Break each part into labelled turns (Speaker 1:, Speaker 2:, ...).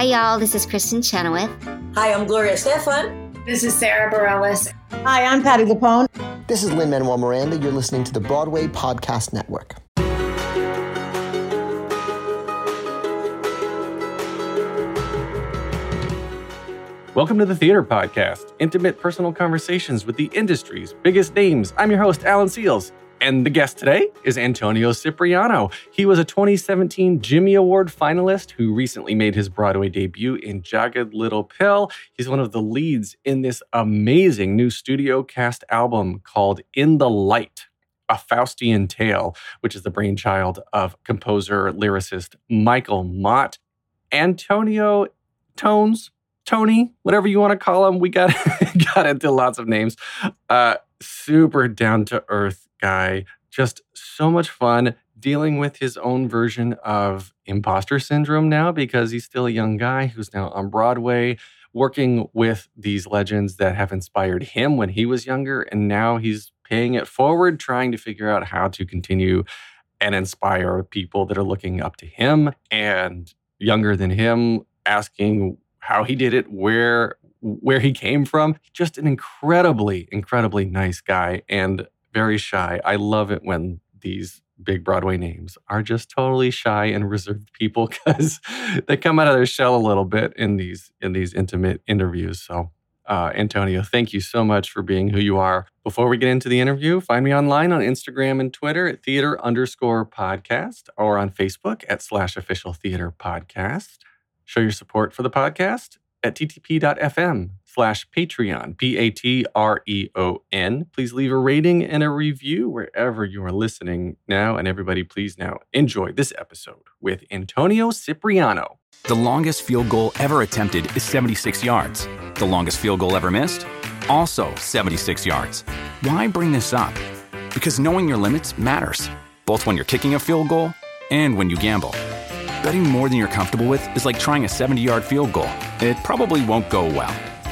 Speaker 1: Hi, y'all. This is Kristin Chenoweth.
Speaker 2: Hi, I'm Gloria Estefan.
Speaker 3: This is Sara Bareilles.
Speaker 4: Hi, I'm Patti LuPone.
Speaker 5: This is Lin-Manuel Miranda. You're listening to the Broadway Podcast Network.
Speaker 6: Welcome to the Theater Podcast, intimate personal conversations with the industry's biggest names. I'm your host, Alan Seales. And the guest today is Antonio Cipriano. He was a 2017 Jimmy Award finalist who recently made his Broadway debut in Jagged Little Pill. He's one of the leads in this amazing new studio cast album called In the Light. A Faustian Tale, which is the brainchild of composer lyricist Michael Mott. Antonio Tones, Tony, whatever you want to call him, we got got into lots of names. Uh, super down to earth guy. Just so much fun dealing with his own version of imposter syndrome now because he's still a young guy who's now on Broadway working with these legends that have inspired him when he was younger. And now he's paying it forward, trying to figure out how to continue and inspire people that are looking up to him and younger than him, asking how he did it, where where he came from. Just an incredibly, incredibly nice guy and very shy. I love it when these big Broadway names are just totally shy and reserved people because they come out of their shell a little bit in these in these intimate interviews. So uh, Antonio, thank you so much for being who you are. Before we get into the interview, find me online on Instagram and Twitter at theater underscore podcast or on Facebook at slash official theater podcast. Show your support for the podcast at ttp.fm slash Patreon, P A T R E O N. Please leave a rating and a review wherever you are listening now. And everybody, please now enjoy this episode with Antonio Cipriano.
Speaker 7: The longest field goal ever attempted is 76 yards. The longest field goal ever missed? Also 76 yards. Why bring this up? Because knowing your limits matters, both when you're kicking a field goal and when you gamble. Betting more than you're comfortable with is like trying a 70 yard field goal. It probably won't go well.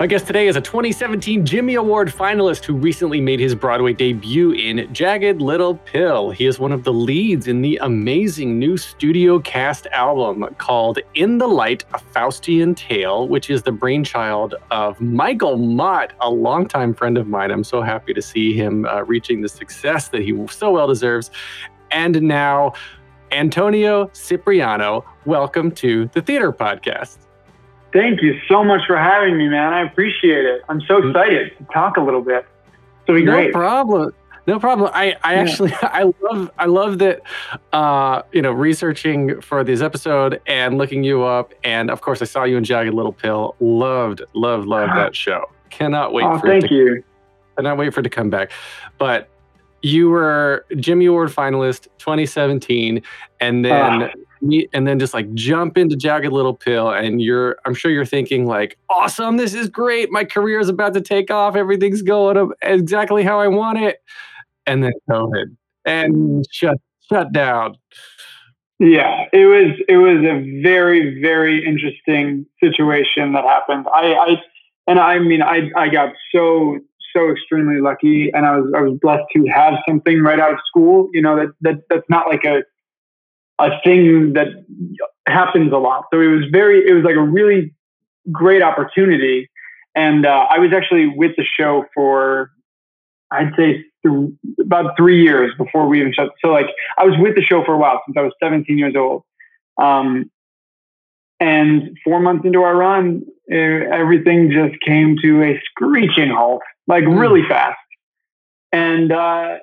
Speaker 6: My guest today is a 2017 Jimmy Award finalist who recently made his Broadway debut in Jagged Little Pill. He is one of the leads in the amazing new studio cast album called In the Light, A Faustian Tale, which is the brainchild of Michael Mott, a longtime friend of mine. I'm so happy to see him uh, reaching the success that he so well deserves. And now, Antonio Cipriano, welcome to the Theater Podcast.
Speaker 8: Thank you so much for having me, man. I appreciate it. I'm so excited to talk a little bit. So be
Speaker 6: no
Speaker 8: great.
Speaker 6: problem. No problem. I, I
Speaker 8: Yeah.
Speaker 6: actually I love I love that uh you know researching for this episode and looking you up and of course I saw you in Jagged Little Pill. Loved, loved, loved that show. Cannot wait
Speaker 8: Oh,
Speaker 6: for it
Speaker 8: thank
Speaker 6: to
Speaker 8: you.
Speaker 6: cannot wait for it to come back. But you were Jimmy Award finalist 2017 and then
Speaker 8: Ah.
Speaker 6: And then just like jump into Jagged Little Pill and you're I'm sure you're thinking like awesome this is great my career is about to take off everything's going exactly how I want it and then COVID and shut shut down
Speaker 8: Yeah, it was it was a very very interesting situation that happened. I, I and I mean I I got so so extremely lucky, and I was I was blessed to have something right out of school. You know that that that's not like a a thing that happens a lot. So it was very it was like a really great opportunity, and uh, I was actually with the show for I'd say th- about three years before we even shut. So like I was with the show for a while since I was 17 years old. Um, and four months into our run, uh, everything just came to a screeching halt, like really fast. And, uh,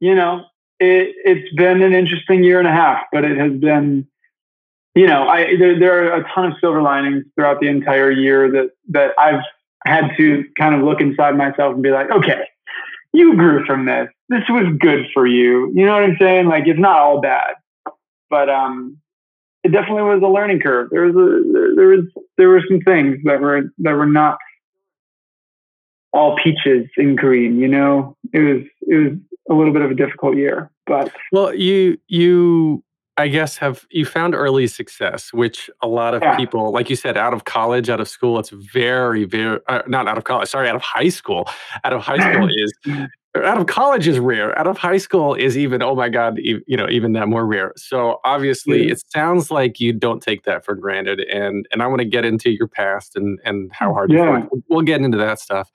Speaker 8: you know, it, it's been an interesting year and a half, but it has been, you know, I, there, there are a ton of silver linings throughout the entire year that, that I've had to kind of look inside myself and be like, okay, you grew from this. This was good for you. You know what I'm saying? Like it's not all bad, but um, it definitely was a learning curve. There was a, there, there was there were some things that were that were not all peaches and cream. You know, it was it was a little bit of a difficult year, But
Speaker 6: Well, you you I guess have you found early success, which a lot of
Speaker 8: Yeah.
Speaker 6: people, like you said, out of college, out of school, it's very, very uh, not out of college. Sorry, out of high school. Out of high school is out of college is rare. Out of high school is even oh my god, you know, even that more rare. So obviously,
Speaker 8: Yeah.
Speaker 6: it sounds like you don't take that for granted. And and I want to get into your past and and how hard you
Speaker 8: Yeah.
Speaker 6: fought. We'll get into that stuff.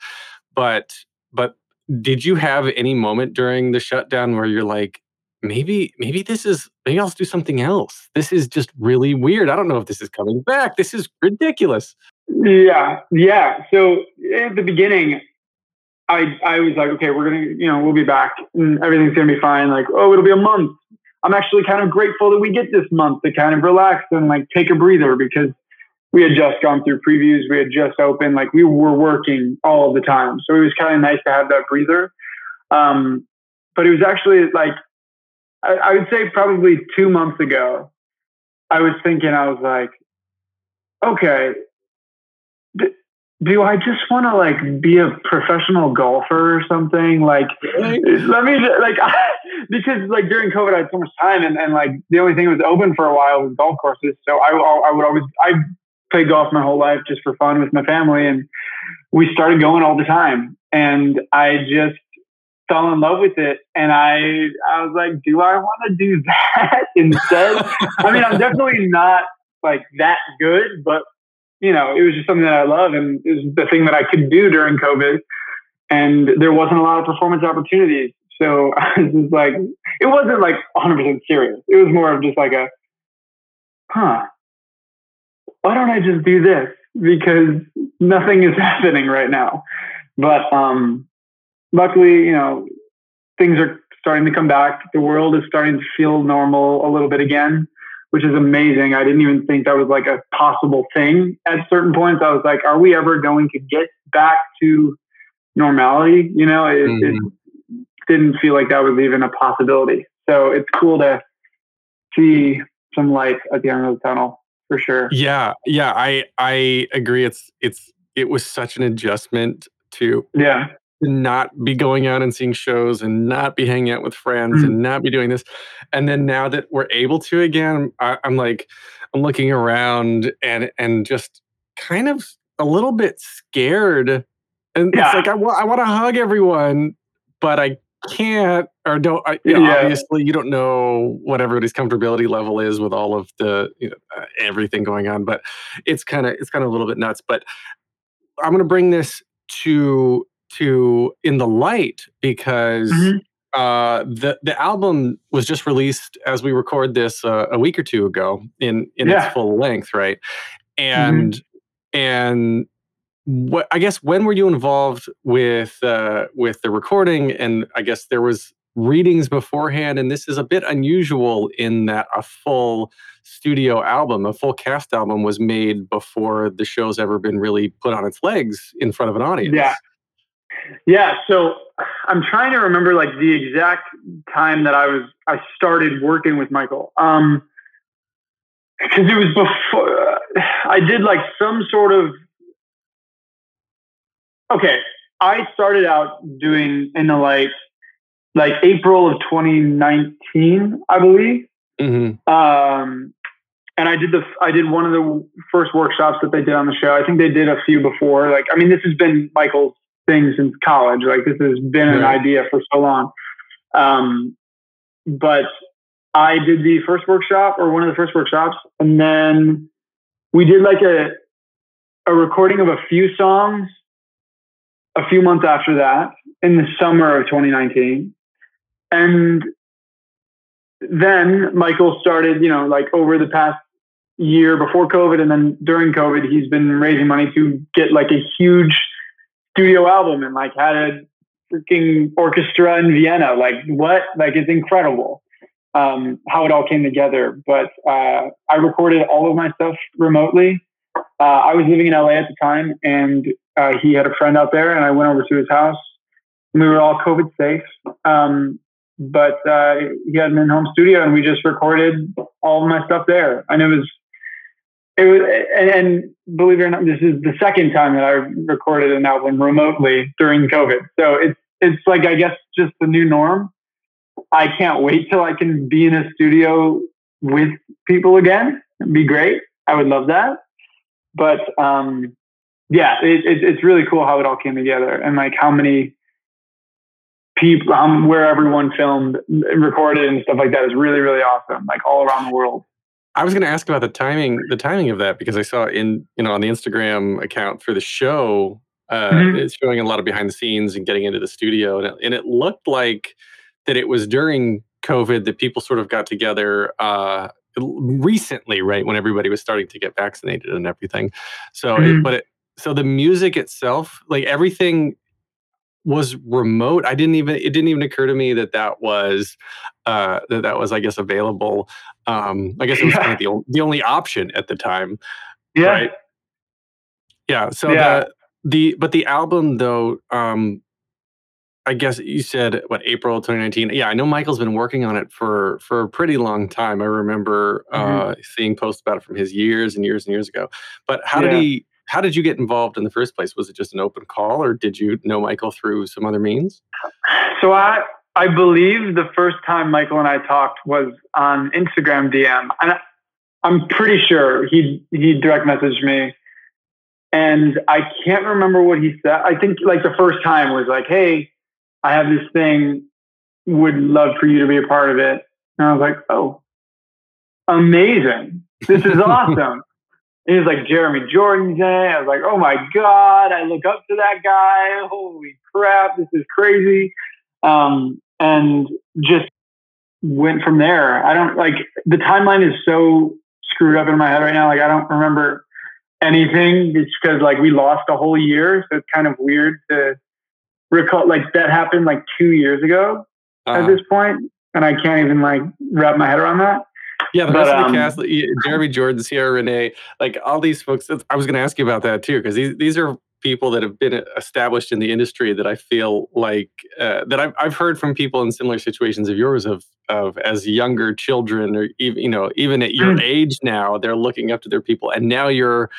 Speaker 6: But but did you have any moment during the shutdown where you're like, maybe maybe this is maybe I'll do something else. This is just really weird. I don't know if this is coming back. This is ridiculous.
Speaker 8: Yeah, yeah. So at the beginning, I I was like, okay, we're gonna, you know, we'll be back, and everything's gonna be fine. Like, oh, it'll be a month. I'm actually kind of grateful that we get this month to kind of relax and like take a breather because we had just gone through previews, we had just opened, like we were working all of the time, so it was kind of nice to have that breather. Um, but it was actually like I, I would say probably two months ago, I was thinking, I was like, okay, do I just want to like be a professional golfer or something? Like, let me ju- like because like during COVID I had so much time and, and like the only thing that was open for a while was golf courses. So I I would always I played golf my whole life just for fun with my family and we started going all the time and I just fell in love with it and I I was like, do I want to do that instead? I mean, I'm definitely not like that good, but you know, it was just something that I love and it was the thing that I could do during COVID. And there wasn't a lot of performance opportunities. So I was just like, it wasn't like 100% serious. It was more of just like a, huh, why don't I just do this? Because nothing is happening right now. But um, luckily, you know, things are starting to come back. The world is starting to feel normal a little bit again which is amazing. I didn't even think that was like a possible thing at certain points. I was like, are we ever going to get back to normality? You know, it, it didn't feel like that was even a possibility. So it's cool to see some light at the end of the tunnel for sure.
Speaker 6: Yeah, yeah, I I agree. It's it's it was such an adjustment to
Speaker 8: Yeah.
Speaker 6: not be going out and seeing shows and not be hanging out with friends
Speaker 8: Mm.
Speaker 6: and not be doing this. And then now that we're able to again, I, I'm like, I'm looking around and and just kind of a little bit scared. And
Speaker 8: Yeah.
Speaker 6: it's like I want I want to hug everyone, but I can't or don't. I, you know,
Speaker 8: Yeah.
Speaker 6: Obviously, you don't know what everybody's comfortability level is with all of the you know uh, everything going on, but it's kind of it's kind of a little bit nuts. But I'm going to bring this to to in the light because
Speaker 8: Mhm.
Speaker 6: uh, the the album was just released as we record this uh, a week or two ago in in
Speaker 8: Yeah.
Speaker 6: its full length, right? And and what I guess when were you involved with uh, with the recording? And I guess there was readings beforehand, and this is a bit unusual in that a full studio album, a full cast album, was made before the show's ever been really put on its legs in front of an audience.
Speaker 8: Yeah. Yeah. So I'm trying to remember like the exact time that I was I started working with Michael. Um because it was before I did like some sort of okay. I started out doing in the like like April of 2019, I believe.
Speaker 6: Mhm.
Speaker 8: Um, and I did the I did one of the first workshops that they did on the show. I think they did a few before. Like, I mean, this has been Michael's thing since college. Like, this has been an idea for so long. Um, but I did the first workshop or one of the first workshops, and then we did like a a recording of a few songs a few months after that in the summer of 2019. And then Michael started, you know, like over the past year before COVID and then during COVID, he's been raising money to get like a huge studio album and like had a freaking orchestra in Vienna. Like what? Like it's incredible um, how it all came together. But uh, I recorded all of my stuff remotely. Uh, I was living in LA at the time and uh, he had a friend out there and I went over to his house we were all COVID safe. Um, but uh, he had an in-home studio, and we just recorded all my stuff there. And it was, it was, and, and believe it or not, this is the second time that I recorded an album remotely during COVID. So it's it's like I guess just the new norm. I can't wait till I can be in a studio with people again. It'd be great. I would love that. But um, yeah, it, it, it's really cool how it all came together and like how many people, um, where everyone filmed, and recorded, and stuff like that is really, really awesome. Like all around the world.
Speaker 6: I was going to ask about the timing, the timing of that because I saw in you know on the Instagram account for the show, uh, mm-hmm. it's showing a lot of behind the scenes and getting into the studio, and it, and it looked like that it was during COVID that people sort of got together uh, recently, right when everybody was starting to get vaccinated and everything. So, mm-hmm. it, but it, so the music itself, like everything was remote. I didn't even it didn't even occur to me that that was uh, that that was I guess available. Um, I guess it was yeah. kind of the only, the only option at the time.
Speaker 8: Yeah. Right?
Speaker 6: Yeah. So yeah. the the but the album though um I guess you said what April 2019. Yeah, I know Michael's been working on it for for a pretty long time. I remember mm-hmm. uh, seeing posts about it from his years and years and years ago. But how yeah. did he? How did you get involved in the first place? Was it just an open call, or did you know Michael through some other means?
Speaker 8: So I I believe the first time Michael and I talked was on Instagram DM, and I'm pretty sure he he direct messaged me, and I can't remember what he said. I think like the first time was like, "Hey, I have this thing, would love for you to be a part of it. And I was like, oh, amazing. This is awesome. He was like, Jeremy Jordan's in. I was like, oh my God, I look up to that guy. Holy crap, this is crazy. Um, and just went from there. I don't like the timeline is so screwed up in my head right now. Like I don't remember anything. It's because like we lost a whole year, so it's kind of weird to recall like that happened like two years ago uh-huh. at this point, and I can't even like wrap my head around that.
Speaker 6: Yeah, the but, rest um, of the cast, Jeremy Jordan, Ciara Renee, like all these folks. I was going to ask you about that too, because these these are people that have been established in the industry that I feel like uh, that I've I've heard from people in similar situations of yours of of as younger children or even you know even at your mm. age now they're looking up to their people and now you're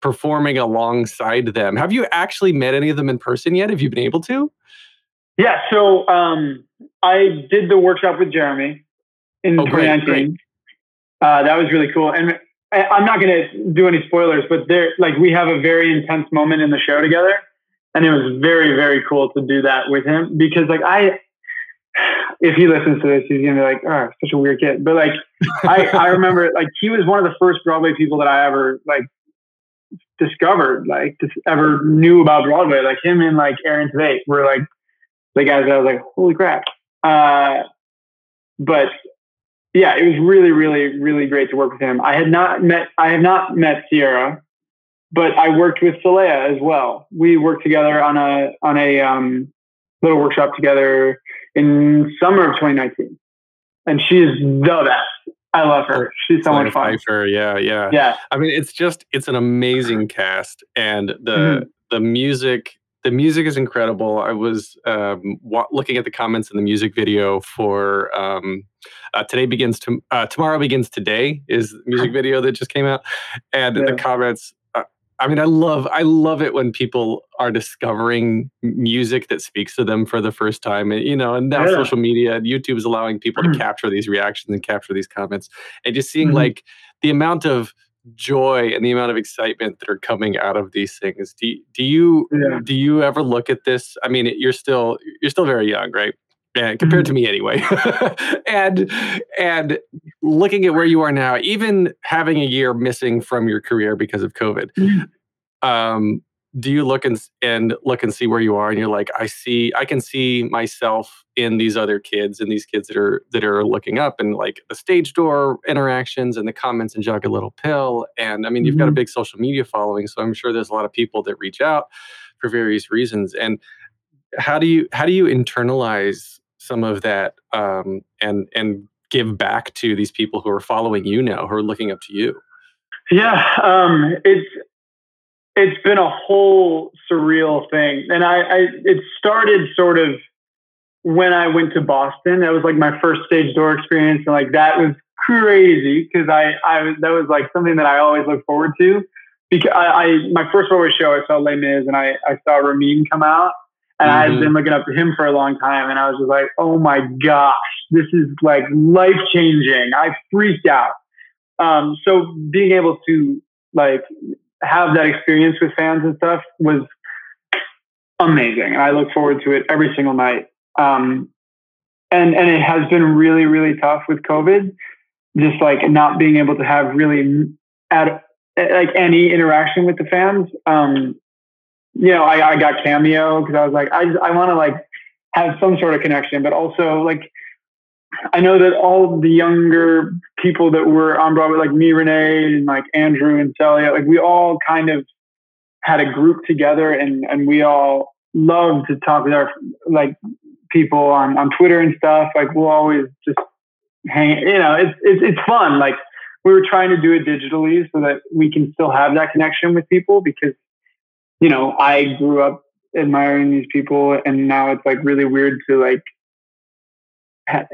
Speaker 6: performing alongside them. Have you actually met any of them in person yet? Have you been able to?
Speaker 8: Yeah, so um, I did the workshop with Jeremy in oh, 2019. Great, great. Uh, that was really cool. And I'm not going to do any spoilers, but there, like, we have a very intense moment in the show together, and it was very, very cool to do that with him because, like, I, if he listens to this, he's gonna be like, "Oh, such a weird kid." But like, I, I remember like he was one of the first Broadway people that I ever like discovered, like just ever knew about Broadway. Like him and like Aaron Tveit were like the guys that I was like, holy crap. Uh, but yeah, it was really, really, really great to work with him. I had not met, I have not met Ciara, but I worked with Solea as well. We worked together on a on a um, little workshop together in summer of 2019, and she is the best. I love her. She's so much fun.
Speaker 6: Pfeiffer, yeah, yeah,
Speaker 8: yeah.
Speaker 6: I mean, it's just it's an amazing cast, and the mm-hmm. the music the music is incredible. I was um, wa- looking at the comments in the music video for um, uh, "Today Begins to uh, Tomorrow Begins Today" is the music video that just came out, and yeah. the comments I mean, I love I love it when people are discovering music that speaks to them for the first time. And you know, and now yeah. social media and YouTube is allowing people to mm-hmm. capture these reactions and capture these comments. And just seeing mm-hmm. like the amount of joy and the amount of excitement that are coming out of these things. Do, do you yeah. do you ever look at this? I mean, you're still you're still very young, right? and compared to mm-hmm. me anyway. and and looking at where you are now, even having a year missing from your career because of COVID, mm-hmm. um, do you look and and look and see where you are, and you're like, I see, I can see myself in these other kids and these kids that are that are looking up and like the stage door interactions and the comments and Jagged Little Pill. And I mean, you've mm-hmm. got a mm-hmm. big social media following, so I'm sure there's a lot of people that reach out for various reasons. And how do you how do you internalize some of that um, and and give back to these people who are following you now, who are looking up to you?
Speaker 8: Yeah, um, it's it's been a whole surreal thing, and I, I it started sort of when I went to Boston. That was like my first stage door experience, and like that was crazy because I I was that was like something that I always look forward to. Because I, I my first Broadway show, I saw Les Mis, and I I saw Ramin come out, And I had
Speaker 6: Mhm.
Speaker 8: been looking up to him for a long time, and I was just like, "Oh my gosh, this is like life changing." I freaked out. Um, so being able to like have that experience with fans and stuff was amazing, and I look forward to it every single night. Um, and and it has been really really tough with COVID, just like not being able to have really at like any interaction with the fans. Um, you know, I, I got cameo because I was like, I I want to like have some sort of connection, but also like I know that all the younger people that were on Broadway, like me, Renee, and like Andrew and Celia, like we all kind of had a group together, and and we all love to talk with our like people on on Twitter and stuff. Like we'll always just hang. You know, it's it's it's fun. Like we were trying to do it digitally so that we can still have that connection with people because you know I grew up admiring these people, and now it's like really weird to like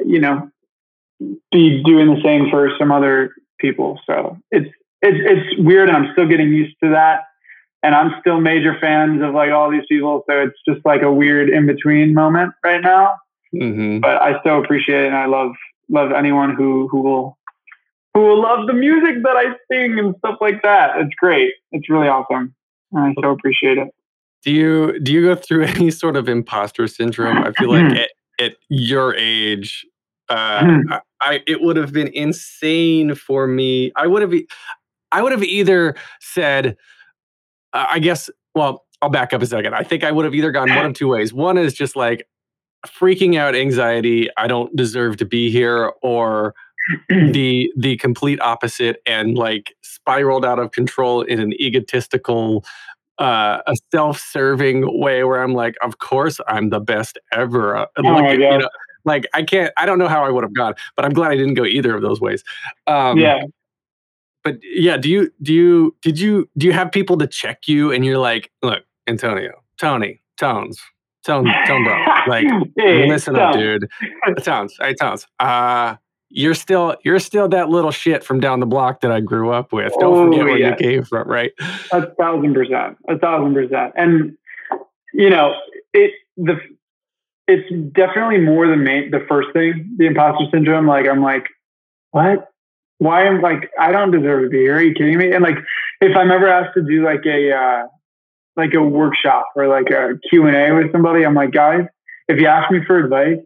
Speaker 8: you know be doing the same for some other people. So it's it's it's weird, and I'm still getting used to that. And I'm still major fans of like all these people, so it's just like a weird in between moment right now.
Speaker 6: hmm
Speaker 8: But I still appreciate it, and I love love anyone who who will who will love the music that I sing and stuff like that. It's great. It's really awesome. And I so appreciate it.
Speaker 6: Do you do you go through any sort of imposter syndrome? I feel like at, your age, uh,
Speaker 8: Hmm.
Speaker 6: I, it would have been insane for me. I would have I would have either said, uh, I guess. Well, I'll back up a second. I think I would have either gone one of two ways. One is just like freaking out anxiety. I don't deserve to be here, or the the complete opposite and like spiraled out of control in an egotistical uh a self-serving way where i'm like of course i'm the best ever uh,
Speaker 8: Oh
Speaker 6: look
Speaker 8: my
Speaker 6: at- you
Speaker 8: God.
Speaker 6: know like i can't i don't know how i would have gone but i'm glad i didn't go either of those ways um
Speaker 8: yeah.
Speaker 6: but yeah do you do you did you do you have people to check you and you're like look antonio tony tones tone tone bro like
Speaker 8: Hey,
Speaker 6: listen up dude tones hey tones uh you're still you're still that little shit from down the block that I grew up with. Don't
Speaker 8: Oh,
Speaker 6: forget where
Speaker 8: yeah.
Speaker 6: you came from, right?
Speaker 8: A thousand percent. A thousand percent. And you know, it the it's definitely more the main the first thing, the imposter syndrome. Like I'm like, what? Why am like I don't deserve to be here? Are you kidding me? And like if I'm ever asked to do like a uh like a workshop or like a Q and A with somebody, I'm like, guys, if you ask me for advice,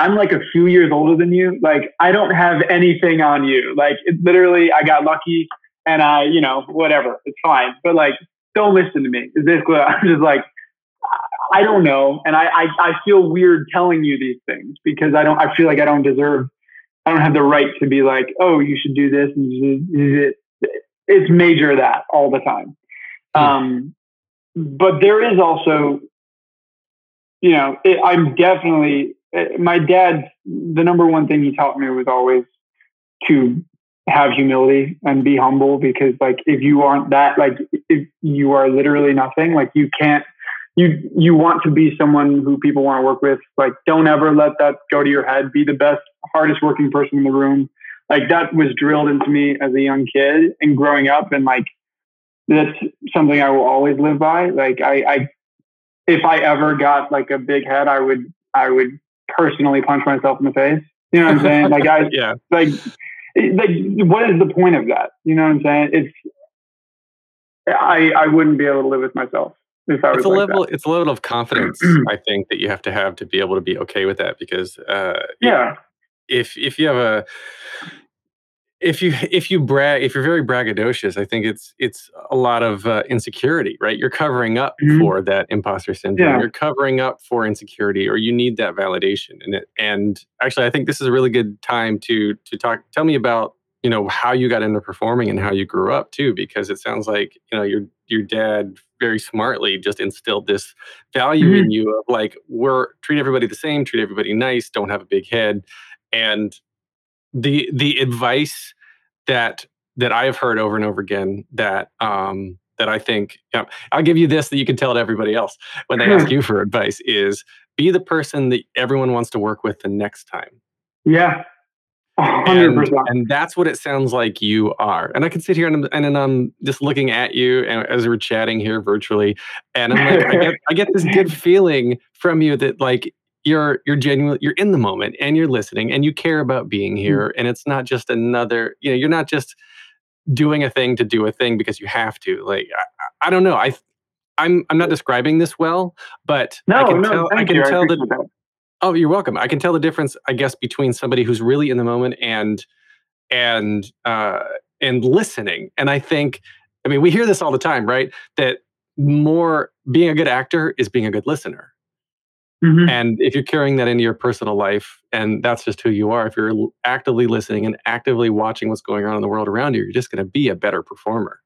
Speaker 8: I'm like a few years older than you. Like I don't have anything on you. Like it literally I got lucky and I, you know, whatever. It's fine. But like don't listen to me. Is basically what I'm just like I don't know. And I, I I feel weird telling you these things because I don't I feel like I don't deserve I don't have the right to be like, oh, you should do this and you should do it. It's major that all the time.
Speaker 6: Hmm.
Speaker 8: Um, but there is also, you know, it, I'm definitely Uh, my dad. The number one thing he taught me was always to have humility and be humble because, like, if you aren't that, like, if you are literally nothing, like, you can't. You you want to be someone who people want to work with. Like, don't ever let that go to your head. Be the best, hardest working person in the room. Like that was drilled into me as a young kid and growing up, and like that's something I will always live by. Like I, I if I ever got like a big head, I would I would personally punch myself in the face. You know what I'm saying? Like I
Speaker 6: yeah.
Speaker 8: like like what is the point of that? You know what I'm saying? It's I I wouldn't be able to live with myself if I was
Speaker 6: It's a
Speaker 8: like
Speaker 6: level
Speaker 8: that.
Speaker 6: it's a level of confidence I think that you have to have to be able to be okay with that because uh
Speaker 8: Yeah.
Speaker 6: if if you have a if you if you brag if you're very braggadocious i think it's it's a lot of uh, insecurity right you're covering up
Speaker 8: Mhm.
Speaker 6: for that imposter syndrome
Speaker 8: Yeah.
Speaker 6: you're covering up for insecurity or you need that validation and it and actually i think this is a really good time to to talk tell me about you know how you got into performing and how you grew up too because it sounds like you know your your dad very smartly just instilled this value in you of like we're treat everybody the same treat everybody nice don't have a big head and the the advice that that I've heard over and over again that um that I think yeah, I'll give you this that you can tell to everybody else when they ask you for advice is be the person that everyone wants to work with the next time.
Speaker 8: Yeah. hundred
Speaker 6: and,
Speaker 8: percent.
Speaker 6: and that's what it sounds like you are. And I can sit here and, and then I'm just looking at you and as we're chatting here virtually, and I'm like, I get, I get this good feeling from you that like you're you're genuine, you're in the moment and you're listening and you care about being here, and it's not just another, you know, you're not just doing a thing to do a thing because you have to. Like I, I don't know, I. I'm I'm not describing this well, but
Speaker 8: No,
Speaker 6: I can
Speaker 8: no,
Speaker 6: tell I can
Speaker 8: you. I
Speaker 6: tell that
Speaker 8: appreciate that.
Speaker 6: Oh, you're welcome. I can tell the difference, I guess, between somebody who's really in the moment and and uh, and listening. And I think, I mean, we hear this all the time, right? That more being a good actor is being a good listener.
Speaker 8: Mhm.
Speaker 6: And if you're carrying that into your personal life, and that's just who you are, if you're actively listening and actively watching what's going on in the world around you, you're just going to be a better performer.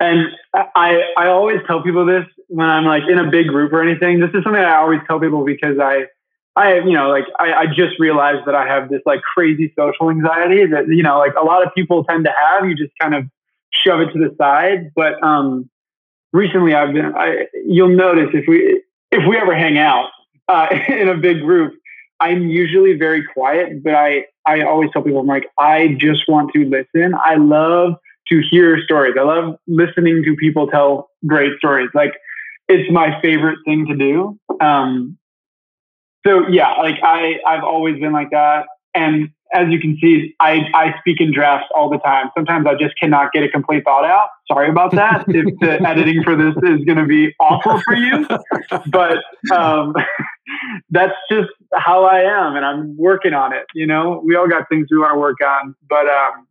Speaker 8: And I, I always tell people this when I'm like in a big group or anything. This is something I always tell people because I, I, you know, like I, I just realized that I have this like crazy social anxiety that, you know, like a lot of people tend to have. You just kind of shove it to the side. But um, recently I've been, I, you'll notice if we, if we ever hang out uh, in a big group, I'm usually very quiet, but I, I always tell people, I'm like, I just want to listen. I love to hear stories. I love listening to people tell great stories. Like it's my favorite thing to do. Um, so yeah, like I, I've always been like that. And as you can see, I, I speak in drafts all the time. Sometimes I just cannot get a complete thought out. Sorry about that. if the editing for this is going to be awful for you, but um, that's just how I am, and I'm working on it. You know, we all got things we want to work on, but um,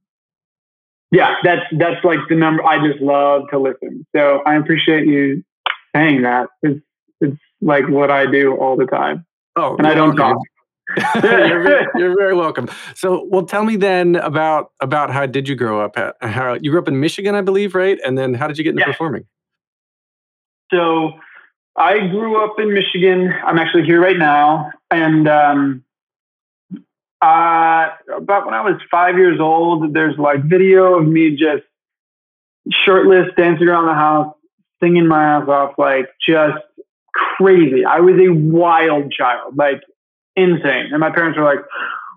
Speaker 8: yeah, that's that's like the number. I just love to listen, so I appreciate you saying that. It's it's like what I do all the time,
Speaker 6: Oh,
Speaker 8: and I don't talk.
Speaker 6: you're, very, you're very welcome. So, well, tell me then about about how did you grow up? At, how you grew up in Michigan, I believe, right? And then how did you get into
Speaker 8: Yes.
Speaker 6: performing?
Speaker 8: So I grew up in Michigan. I'm actually here right now. And um, uh, about when I was five years old, there's like video of me just shirtless, dancing around the house, singing my ass off, like just crazy. I was a wild child, like insane. And my parents were like,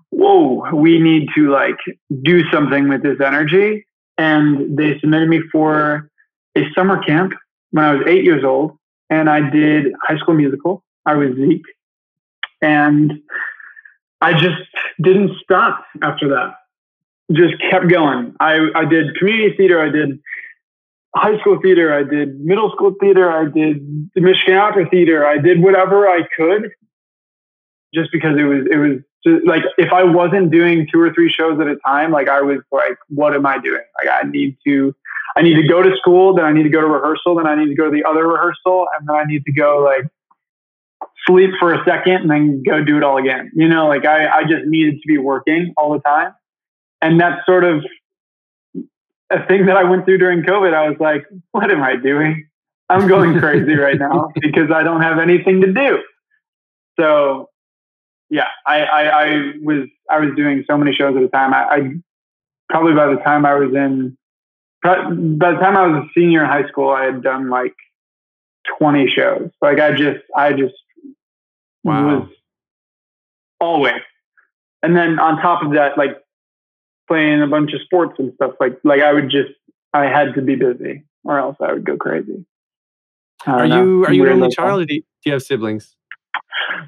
Speaker 8: whoa, we need to like do something with this energy. And they submitted me for a summer camp when I was eight years old, and I did High School Musical. I was Zeke, and I just didn't stop after that. Just kept going. I, I did community theater. I did high school theater. I did middle school theater. I did the Michigan Opera Theater. I did whatever I could, just because it was it was just, like if I wasn't doing two or three shows at a time, like I was like, what am I doing? Like I need to I need to go to school, then I need to go to rehearsal, then I need to go to the other rehearsal, and then I need to go like sleep for a second and then go do it all again. You know, like I, I just needed to be working all the time. And that's sort of a thing that I went through during COVID. I was like, what am I doing? I'm going crazy right now because I don't have anything to do. So yeah, I, I, I was I was doing so many shows at a time. I, I probably by the time I was in by the time I was a senior in high school, I had done like 20 shows. Like I just, I just
Speaker 6: Wow.
Speaker 8: was always. And then on top of that, like playing a bunch of sports and stuff, like, like I would just, I had to be busy or else I would go crazy.
Speaker 6: Are
Speaker 8: know.
Speaker 6: you are you an only child? Or do you, do you have siblings?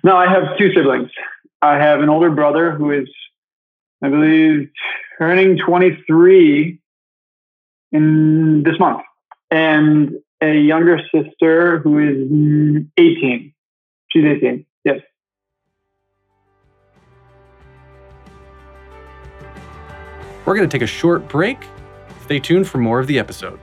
Speaker 8: No, I have two siblings. I have an older brother who is, I believe, turning 23 in this month, and a younger sister who is mm, 18. She's 18. Yes.
Speaker 6: We're going to take a short break. Stay tuned for more of the episode.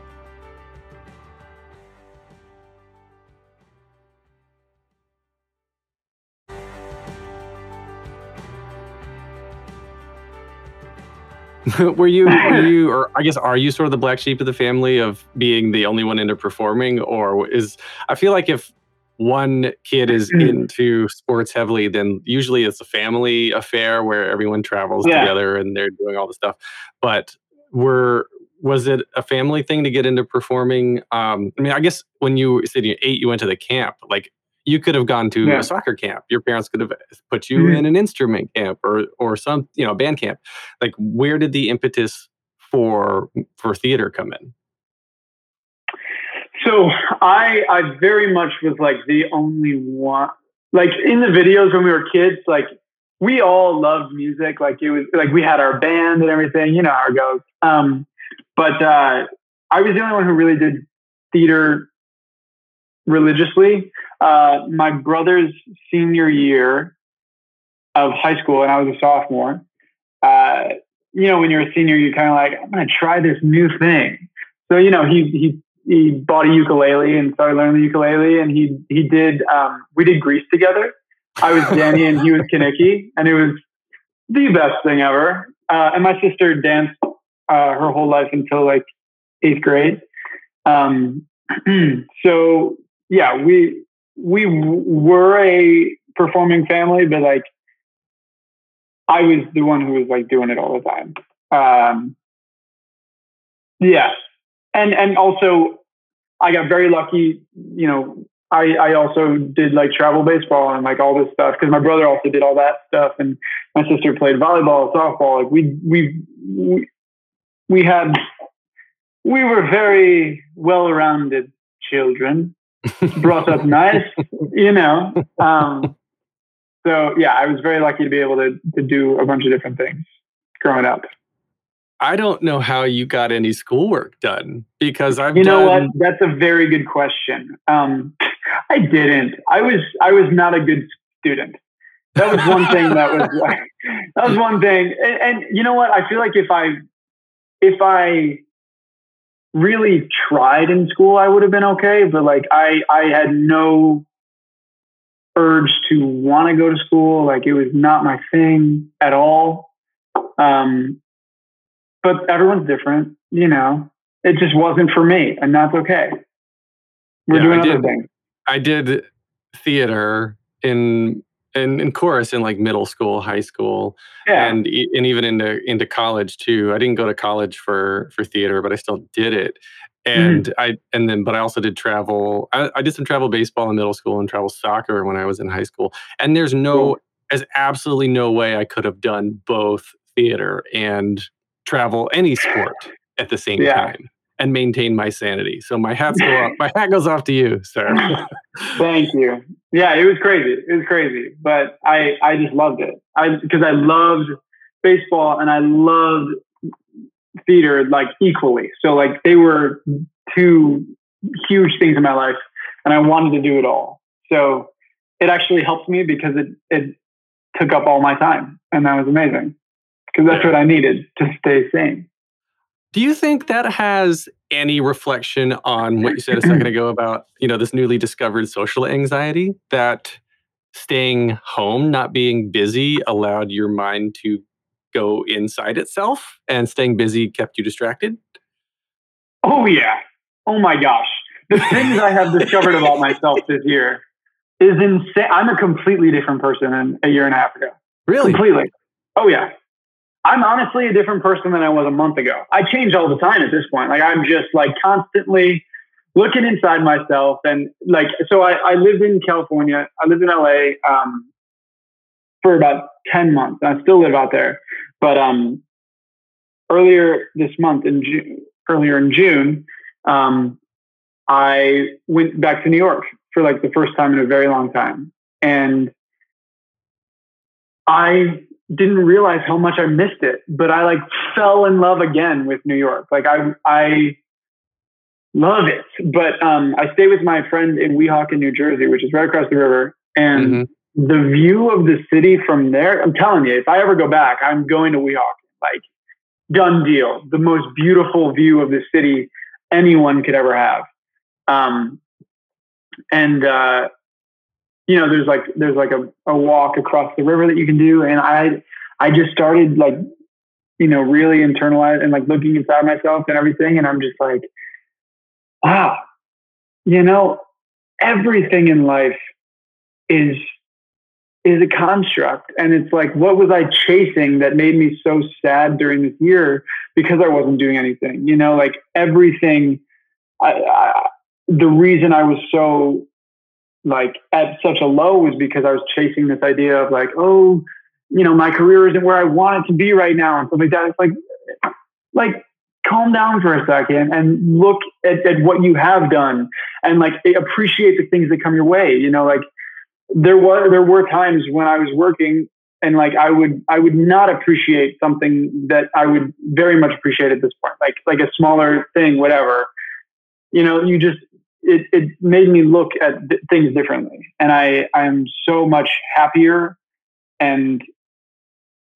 Speaker 6: were you were you or I guess are you sort of the black sheep of the family of being the only one into performing? Or is I feel like if one kid is into sports heavily then usually it's a family affair where everyone travels
Speaker 8: Yeah.
Speaker 6: together and they're doing all the stuff. But were was it a family thing to get into performing? Um I mean I guess when you said you eight you went to the camp like you could have gone to
Speaker 8: Yeah.
Speaker 6: a soccer camp. Your parents could have put you
Speaker 8: Mhm.
Speaker 6: in an instrument camp or or some you know band camp. Like where did the impetus for for theater come in?
Speaker 8: So I I very much was like the only one like in the videos when we were kids, like we all loved music. Like it was like we had our band and everything, you know how it goes. Um but uh I was the only one who really did theater religiously. Uh my brother's senior year of high school and I was a sophomore. Uh you know, when you're a senior, you're kind of like, I'm going to try this new thing. So, you know, he, he he bought a ukulele and started learning the ukulele and he he did um, we did Grease together. I was Danny and he was Kenickie and it was the best thing ever. Uh, and my sister danced uh, her whole life until like eighth grade. Um, so yeah, we we were a performing family, but like I was the one who was like doing it all the time. Um, yeah, and and also I got very lucky. You know, I I also did like travel baseball and like all this stuff because my brother also did all that stuff, and my sister played volleyball, softball. Like we we we, we had we were very well-rounded children, brought up nice, you know. Um, so yeah, I was very lucky to be able to to do a bunch of different things growing up.
Speaker 6: I don't know how you got any schoolwork done because I've
Speaker 8: You know
Speaker 6: done,
Speaker 8: what? That's a very good question. Um, I didn't. I was I was not a good student. That was one thing that was like, that was one thing. And, and you know what? I feel like if I if I really tried in school, I would have been okay. But like I I had no urge to want to go to school. Like it was not my thing at all. Um, but everyone's different, you know. It just wasn't for me, and that's okay. We're
Speaker 6: Yeah,
Speaker 8: doing
Speaker 6: I
Speaker 8: other
Speaker 6: did.
Speaker 8: things.
Speaker 6: I did theater in in, in chorus in like middle school, high school,
Speaker 8: Yeah.
Speaker 6: and and even into into college too. I didn't go to college for for theater, but I still did it.
Speaker 8: Mm-hmm.
Speaker 6: And I and then, but I also did travel. I, I did some travel baseball in middle school and travel soccer when I was in high school. And there's no,
Speaker 8: Cool.
Speaker 6: there's absolutely no way I could have done both theater and travel any sport at the same
Speaker 8: Yeah.
Speaker 6: time and maintain my sanity. So my hats go off. My hat goes off to you, sir.
Speaker 8: Thank you. Yeah, it was crazy. It was crazy, but I I just loved it. I because I loved baseball and I loved theater like equally. So like they were two huge things in my life, and I wanted to do it all. So it actually helped me because it it took up all my time, and that was amazing because that's
Speaker 6: Yeah.
Speaker 8: what I needed to stay sane.
Speaker 6: Do you think that has any reflection on what you said a second ago about, you know, this newly discovered social anxiety that staying home, not being busy allowed your mind to go inside itself and staying busy kept you distracted?
Speaker 8: Oh yeah. Oh my gosh. The things I have discovered about myself this year is insane. I'm a completely different person than a year and a half ago.
Speaker 6: Really?
Speaker 8: Completely. Oh yeah. I'm honestly a different person than I was a month ago. I change all the time at this point. Like I'm just like constantly looking inside myself and like so I, I lived in California. I lived in LA um, for about 10 months. I still live out there. But um earlier this month in June earlier in June, um, I went back to New York for like the first time in a very long time. And I didn't realize how much I missed it, but I like fell in love again with New York. Like I, I love it. But um, I stay with my friend in Weehawken, New Jersey, which is right across the river. And
Speaker 6: Mhm.
Speaker 8: the view of the city from there, I'm telling you, if I ever go back, I'm going to Weehawken. Like done deal. The most beautiful view of the city anyone could ever have. Um, and uh, you know, there's like there's like a, a walk across the river that you can do, and I I just started like you know really internalize and like looking inside myself and everything, and I'm just like, wow, you know, everything in life is is a construct. And it's like what was i chasing that made me so sad during this year because i wasn't doing anything? You know like everything I, I, the reason i was so like at such a low was because I was chasing this idea of like, oh, you know, my career isn't where I want it to be right now and stuff like that. It's like, like calm down for a second and look at, at what you have done and like appreciate the things that come your way. You know, like there was there were times when I was working and like I would I would not appreciate something that I would very much appreciate at this point, like like a smaller thing, whatever. You know, you just it it made me look at th- things differently, and I I'm so much happier and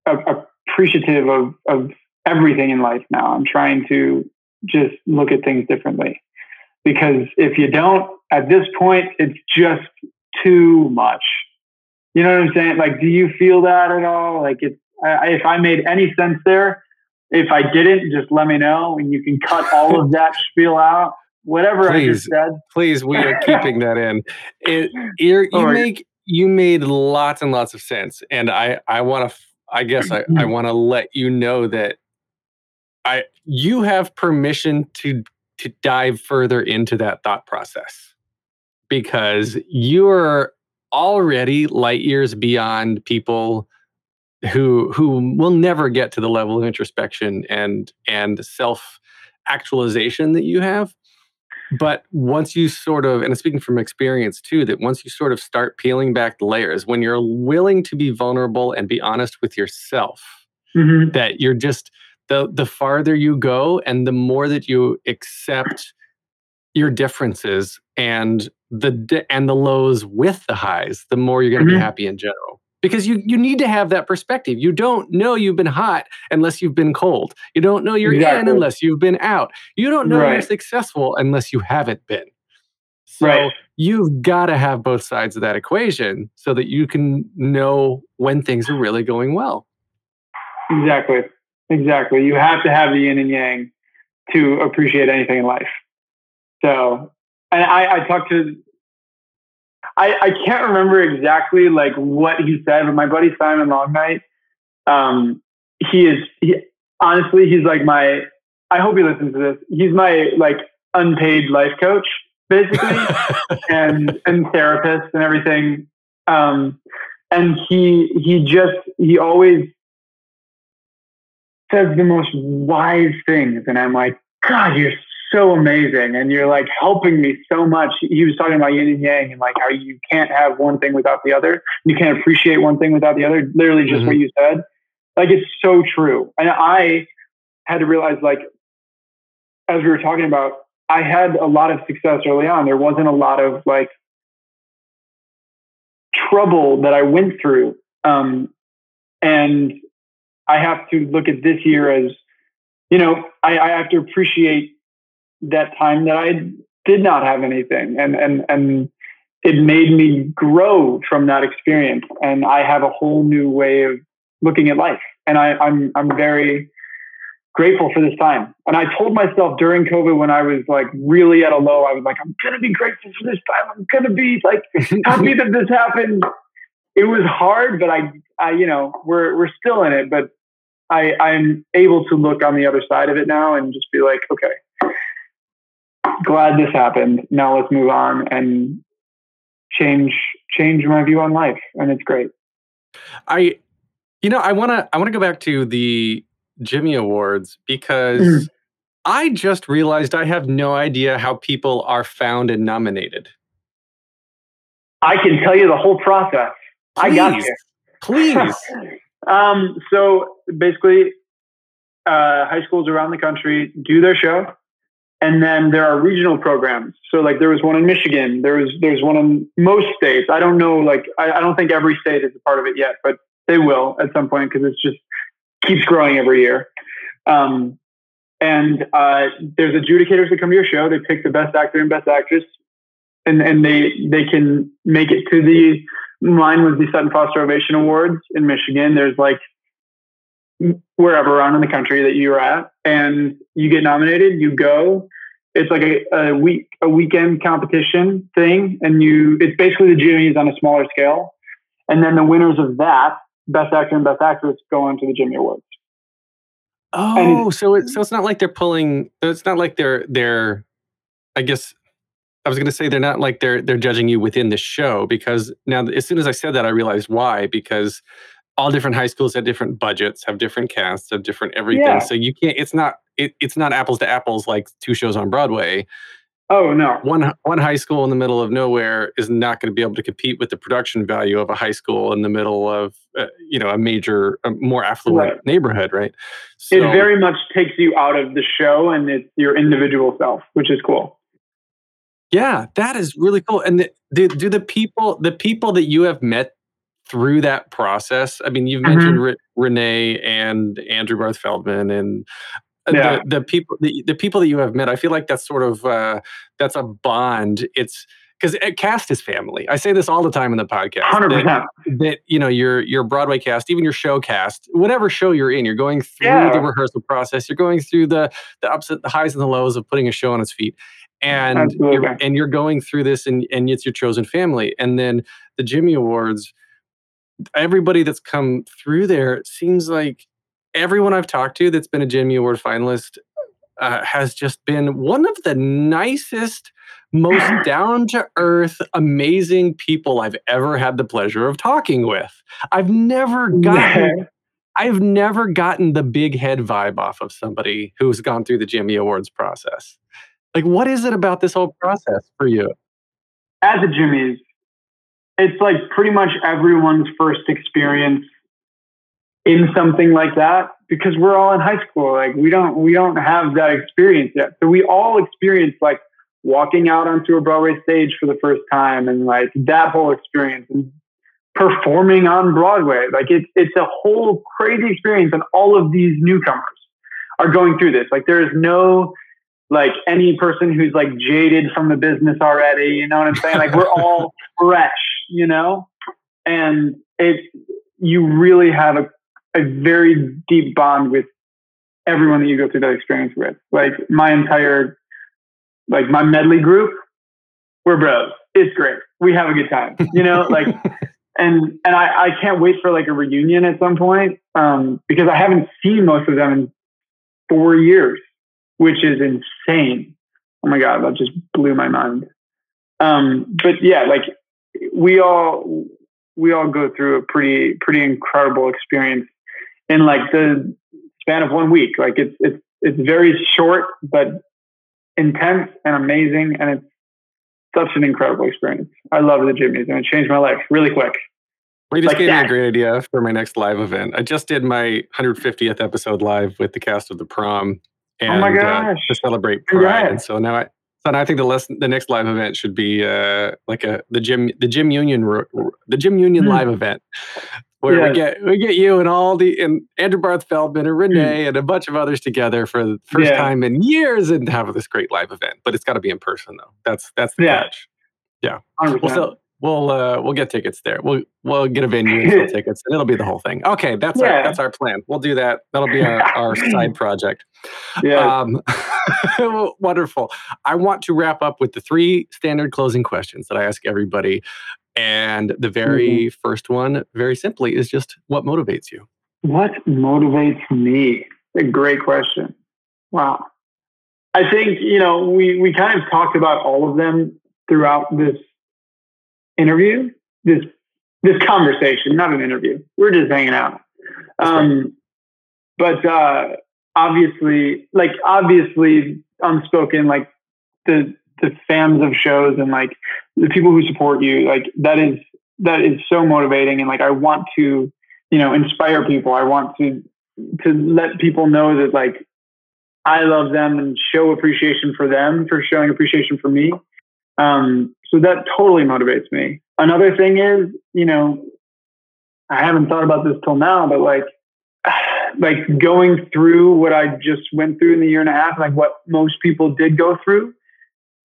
Speaker 8: a- appreciative of of everything in life now. I'm trying to just look at things differently because if you don't, at this point, it's just too much. You know what I'm saying? Like, do you feel that at all? Like, it's, I, if I made any sense there, if I didn't, just let me know and you can cut all of that spiel out. Whatever
Speaker 6: please,
Speaker 8: I just said.
Speaker 6: Please, we are keeping that in. It, you
Speaker 8: right.
Speaker 6: make you made lots and lots of sense, and I I want to I guess I, I want to let you know that I you have permission to to dive further into that thought process because you're already light years beyond people who who will never get to the level of introspection and and self actualization that you have but once you sort of and speaking from experience too that once you sort of start peeling back the layers when you're willing to be vulnerable and be honest with yourself
Speaker 8: Mhm.
Speaker 6: that you're just the the farther you go and the more that you accept your differences and the and the lows with the highs the more you're going to
Speaker 8: Mhm.
Speaker 6: be happy in general because you you need to have that perspective you don't know you've been hot unless you've been cold you don't know you're in unless you've been out you don't know you're successful unless you haven't been so
Speaker 8: Right.
Speaker 6: you've got to have both sides of that equation so that you can know when things are really going well
Speaker 8: Exactly. Exactly. You have to have the yin and yang to appreciate anything in life. So, and I, I talked to, I, I can't remember exactly like what he said, but my buddy Simon Longnight, um, he is, he, honestly, he's like my, I hope he listens to this. He's my like unpaid life coach, basically and and therapist and everything. Um, and he he just he always says the most wise things, and I'm like, God, you're so amazing, and you're like helping me so much. He was talking about yin and yang, and like how you can't have one thing without the other. You can't appreciate one thing without the other. Literally, just
Speaker 6: Mhm.
Speaker 8: what you said. Like it's so true, and I had to realize like as we were talking about, I had a lot of success early on. There wasn't a lot of like trouble that I went through. Um, and I have to look at this year as, you know, I, I have to appreciate that time that I did not have anything. And, and, and it made me grow from that experience. And I have a whole new way of looking at life. And I, I'm, I'm very, grateful for this time. And I told myself during COVID when I was like really at a low, I was like, I'm gonna be grateful for this time. I'm gonna be like happy that this happened. It was hard, but I, I, you know, we're we're still in it, but I, I'm able to look on the other side of it now and just be like, okay, glad this happened. Now let's move on and change change my view on life. And it's great.
Speaker 6: I, you know, I want to I want to go back to the Jimmy Awards because
Speaker 8: Mm.
Speaker 6: I just realized I have no idea how people are found and nominated.
Speaker 8: I can tell you the whole process. I got
Speaker 6: Please,
Speaker 8: you.
Speaker 6: Please.
Speaker 8: um, so basically, uh, high schools around the country do their show, and then there are regional programs. So like there was one in Michigan. There was there's one in most states. I don't know. Like I, I don't think every state is a part of it yet, but they will at some point because it's just keeps growing every year. Um, and uh, there's adjudicators that come to your show. They pick the best actor and best actress, and and they they can make it to the mine was the Sutton Foster Ovation Awards in Michigan. There's like wherever around in the country that you're at, and you get nominated. You go. It's like a, a week a weekend competition thing, and you it's basically the Jimmys on a smaller scale, and then the winners of that best actor and best actress go on to the Jimmy Awards.
Speaker 6: Oh, so it, so it's not like they're pulling. It's not like they're they're. I guess I was going to say they're not like they're they're judging you within the show because now as soon as I said that I realized why because all different high schools have different budgets, have different casts, have different everything.
Speaker 8: Yeah.
Speaker 6: So you can't. It's not. It, it's not apples to apples like two shows on Broadway.
Speaker 8: Oh no.
Speaker 6: One one high school in the middle of nowhere is not going to be able to compete with the production value of a high school in the middle of uh, you know a major, a more affluent
Speaker 8: Right.
Speaker 6: neighborhood, right?
Speaker 8: it very much takes you out of the show and it's your individual self, which is cool.
Speaker 6: Yeah, that is really cool. And the, do, do the people the people that you have met through that process? I mean, you've
Speaker 8: Mhm.
Speaker 6: mentioned Re- Renee and Andrew Barth Feldman and uh,
Speaker 8: Yeah.
Speaker 6: the, the people the, the people that you have met. I feel like that's sort of uh, that's a bond. It's because cast is family. I say this all the time in the podcast.
Speaker 8: Hundred
Speaker 6: that-
Speaker 8: percent.
Speaker 6: that you know your your Broadway cast, even your show cast, whatever show you're in, you're going through
Speaker 8: Yeah.
Speaker 6: the rehearsal process. You're going through the the ups, and the highs, and the lows of putting a show on its feet, and
Speaker 8: Absolutely.
Speaker 6: you're, and you're going through this, and and it's your chosen family. And then the Jimmy Awards, everybody that's come through there it seems like everyone I've talked to that's been a Jimmy Award finalist uh, has just been one of the nicest most down to earth, amazing people I've ever had the pleasure of talking with. I've never gotten I've never gotten the big head vibe off of somebody who's gone through the Jimmy Awards process. Like what is it about this whole process for you?
Speaker 8: As the Jimmy's, it's like pretty much everyone's first experience in something like that because we're all in high school. Like we don't we don't have that experience yet. So we all experience like walking out onto a Broadway stage for the first time and like that whole experience and performing on Broadway. Like it's it's a whole crazy experience and all of these newcomers are going through this. Like there is no like any person who's like jaded from the business already, you know what I'm saying? Like we're all fresh, you know? And it's you really have a, a very deep bond with everyone that you go through that experience with. Like my entire like my medley group, we're bros. It's great. We have a good time. You know, like and and I, I can't wait for like a reunion at some point. Um, because I haven't seen most of them in four years, which is insane. Oh my god, that just blew my mind. Um, but yeah, like we all we all go through a pretty pretty incredible experience in like the span of one week. Like it's it's it's very short but intense and amazing and it's such an incredible experience. I love the Jimmys and it changed my life really quick.
Speaker 6: Well, you just
Speaker 8: Like
Speaker 6: gave me a great idea for my next live event. I just did my 150th episode live with the cast of the prom, and
Speaker 8: Oh my
Speaker 6: uh, to celebrate Pride.
Speaker 8: Congrats.
Speaker 6: And so now I, so I think the less, the next live event should be uh, like a the gym the gym union the gym union
Speaker 8: Hmm.
Speaker 6: live event where we get we get you and all the and Andrew Barth Feldman and Renee and a bunch of others together for the first
Speaker 8: Hmm. Yeah.
Speaker 6: time in years and have this great live event. But it's got to be in person though. That's that's the
Speaker 8: Yeah.
Speaker 6: catch.
Speaker 8: 100%.
Speaker 6: We'll sell, we'll uh, we'll get tickets there. We'll we'll get a venue and sell tickets, and it'll be the whole thing. Okay, that's our that's our plan. We'll do that. That'll be our, our side project.
Speaker 8: yeah.
Speaker 6: Um, wonderful. I want to wrap up with the three standard closing questions that I ask everybody, and the very
Speaker 8: Mm-hmm.
Speaker 6: first one, very simply, is just what motivates you.
Speaker 8: What motivates me? A great question. Wow. I think, you know, we, we kind of talked about all of them throughout this interview, this this conversation, not an interview. We're just hanging out. Um, but uh, obviously, like obviously unspoken, like the the fans of shows and like the people who support you, like that is that is so motivating and like I want to you know inspire people i want to to let people know that like i love them and show appreciation for them for showing appreciation for me um so that totally motivates me another thing is you know i haven't thought about this till now but like like going through what i just went through in the year and a half like what most people did go through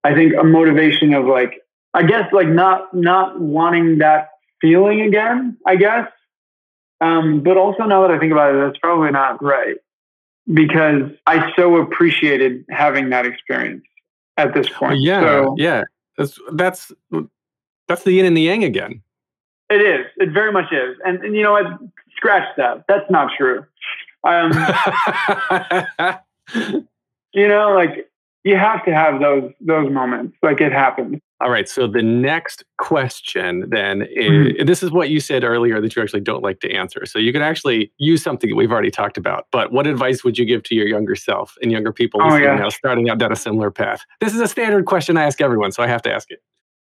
Speaker 8: i think a motivation of like i guess like not not wanting that feeling again i guess um, but also now that I think about it, that's probably not right because I so appreciated having that experience at this point.
Speaker 6: yeah,
Speaker 8: So
Speaker 6: yeah. That's that's that's the yin and the yang again.
Speaker 8: it is. It very much is. And, and you know what? Scratch that. That's not true. Um, you know, like you have to have those those moments. Like it happens.
Speaker 6: All right. So the next question then is
Speaker 8: Mhm.
Speaker 6: this is what you said earlier that you actually don't like to answer. So you can actually use something that we've already talked about. But what advice would you give to your younger self and younger people
Speaker 8: Oh
Speaker 6: listening now starting out down a similar path? This is a standard question I ask everyone, so I have to ask it.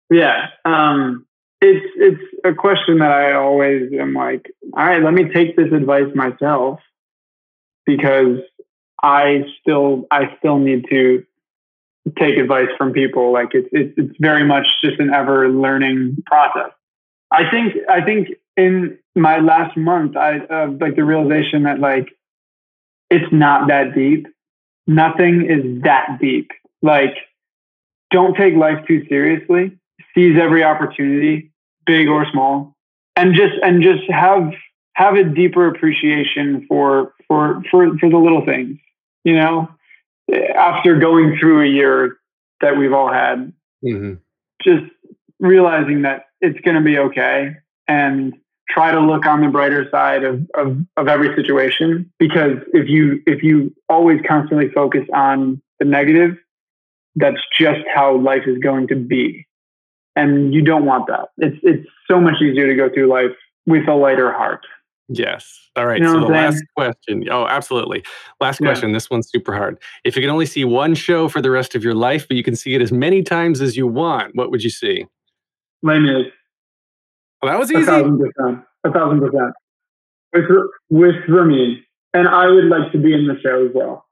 Speaker 8: Yeah. Um, it's it's a question that I always am like, all right, let me take this advice myself because I still I still need to take advice from people. Like it's it's it's very much just an ever learning process. I think I think in my last month, I uh, like the realization that like it's not that deep. Nothing is that deep. Like, don't take life too seriously. Seize every opportunity, big or small, and just and just have have a deeper appreciation for for for for the little things. You know, after going through a year that we've all had,
Speaker 6: Mm-hmm.
Speaker 8: just realizing that it's going to be okay and try to look on the brighter side of, of, of every situation. Because if you if you always constantly focus on the negative that's just how life is going to be. And you don't want that. It's it's so much easier to go through life with a lighter heart
Speaker 6: Yes. All right.
Speaker 8: You know
Speaker 6: so the last question. Oh, absolutely. Last
Speaker 8: Yeah.
Speaker 6: question. This one's super hard. If you can only see one show for the rest of your life, but you can see it as many times as you want, what would you see?
Speaker 8: Les Mis,
Speaker 6: Well, that was easy.
Speaker 8: a thousand percent a thousand percent with with Rami and I would like to be in the show as well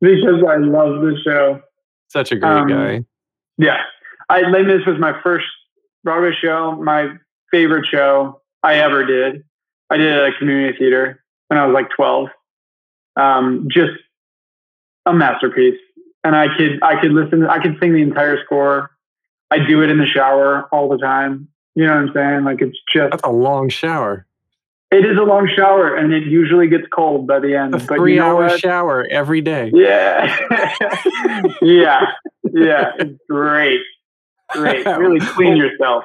Speaker 8: because I love the show
Speaker 6: Such a great
Speaker 8: Um,
Speaker 6: guy.
Speaker 8: Yeah. I Les Mis was my first Broadway show, my favorite show I ever did. I did it at a community theater when I was like 12. Um, just a masterpiece. And I could I could listen I could sing the entire score. I do it in the shower all the time. You know what I'm saying? Like it's just
Speaker 6: That's a long shower.
Speaker 8: it is a long shower and it usually gets cold by the end.
Speaker 6: A
Speaker 8: But you
Speaker 6: three
Speaker 8: know
Speaker 6: hour
Speaker 8: what?
Speaker 6: shower every day.
Speaker 8: Yeah. yeah. Yeah. It's great. Great. Really clean yourself.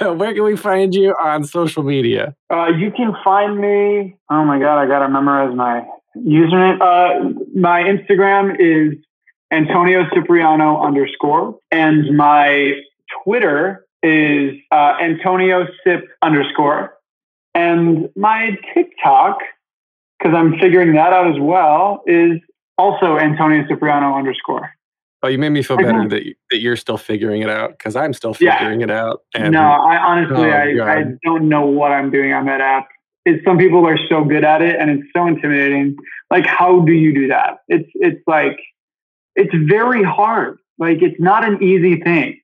Speaker 6: Where can we find you on social media?
Speaker 8: Uh, you can find me. Oh my God, I got to memorize my username. Uh, my Instagram is Antonio Cipriano underscore. And my Twitter is uh, Antonio Cip underscore. And my TikTok, because I'm figuring that out as well, is also Antonio Cipriano underscore.
Speaker 6: Oh, you made me feel better that you, that you're still figuring it out because I'm still
Speaker 8: Yeah.
Speaker 6: figuring it out. And
Speaker 8: no, I honestly,
Speaker 6: Oh,
Speaker 8: I, I don't know what I'm doing on that app. It's some people are so good at it, and it's so intimidating. Like, how do you do that? It's it's like it's very hard. Like, it's not an easy thing.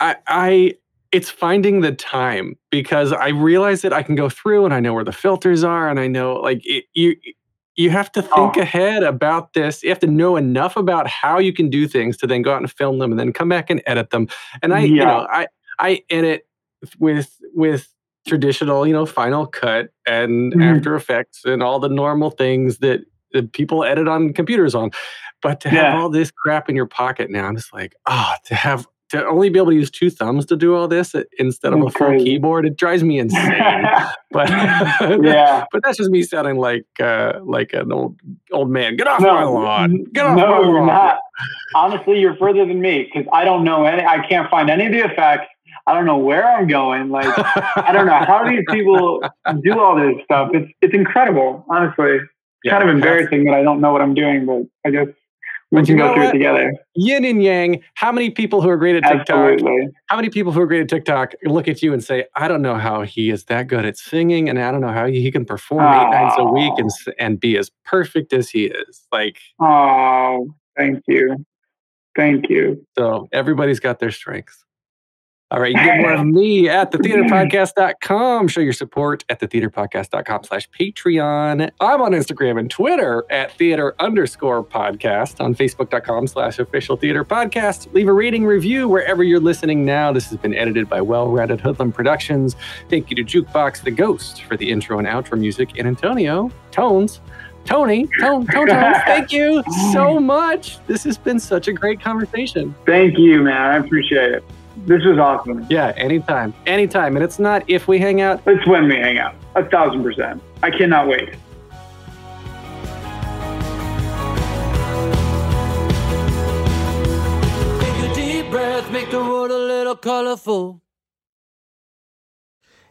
Speaker 6: I, I it's finding the time because I realize that I can go through and I know where the filters are and I know like it, you you have to think
Speaker 8: Oh.
Speaker 6: ahead about this. You have to know enough about how you can do things to then go out and film them and then come back and edit them. And I, you know, I I edit with with traditional, you know, Final Cut and
Speaker 8: Mhm.
Speaker 6: After Effects and all the normal things that, that people edit on computers on. But to have
Speaker 8: Yeah.
Speaker 6: all this crap in your pocket now, I'm just like, ah, to have to only be able to use two thumbs to do all this instead of a full
Speaker 8: crazy.
Speaker 6: keyboard, it drives me insane. but
Speaker 8: yeah.
Speaker 6: but that's just me sounding like uh, like an old old man. Get off
Speaker 8: No,
Speaker 6: my lawn. Get off
Speaker 8: no,
Speaker 6: my
Speaker 8: you're not. Honestly, you're further than me because I don't know any. I can't find any of the effects. I don't know where I'm going. Like, I don't know how these people do all this stuff. It's it's incredible, honestly. It's
Speaker 6: Yeah,
Speaker 8: kind of embarrassing that I don't know what I'm doing, but I guess we
Speaker 6: But
Speaker 8: can
Speaker 6: you
Speaker 8: go through
Speaker 6: what?
Speaker 8: it together.
Speaker 6: Yin and yang. How many people who are great at TikTok?
Speaker 8: Absolutely.
Speaker 6: How many people who are great at TikTok look at you and say, "I don't know how he is that good at singing, and I don't know how he can perform eight nights a week and and be as perfect as he is." Like,
Speaker 8: Oh, thank you. Thank you.
Speaker 6: so everybody's got their strengths. All right, you get more of me at thetheaterpodcast.com. Show your support at thetheaterpodcast.com slash Patreon. I'm on Instagram and Twitter at theater underscore podcast, on facebook.com slash official theater podcast. Leave a rating review wherever you're listening now. This has been edited by well-rounded Hoodlum Productions. Thank you to Jukebox the Ghost for the intro and outro music, and Antonio Tones. Tony, Tone, Tone, Tones, thank you so much. This has been such a great conversation.
Speaker 8: Thank you, man. I appreciate it. This is awesome.
Speaker 6: Yeah, anytime. Anytime. And it's not if we hang out,
Speaker 8: it's when we hang out. A thousand percent. I cannot wait.
Speaker 9: Take a deep breath, make the world a little colorful.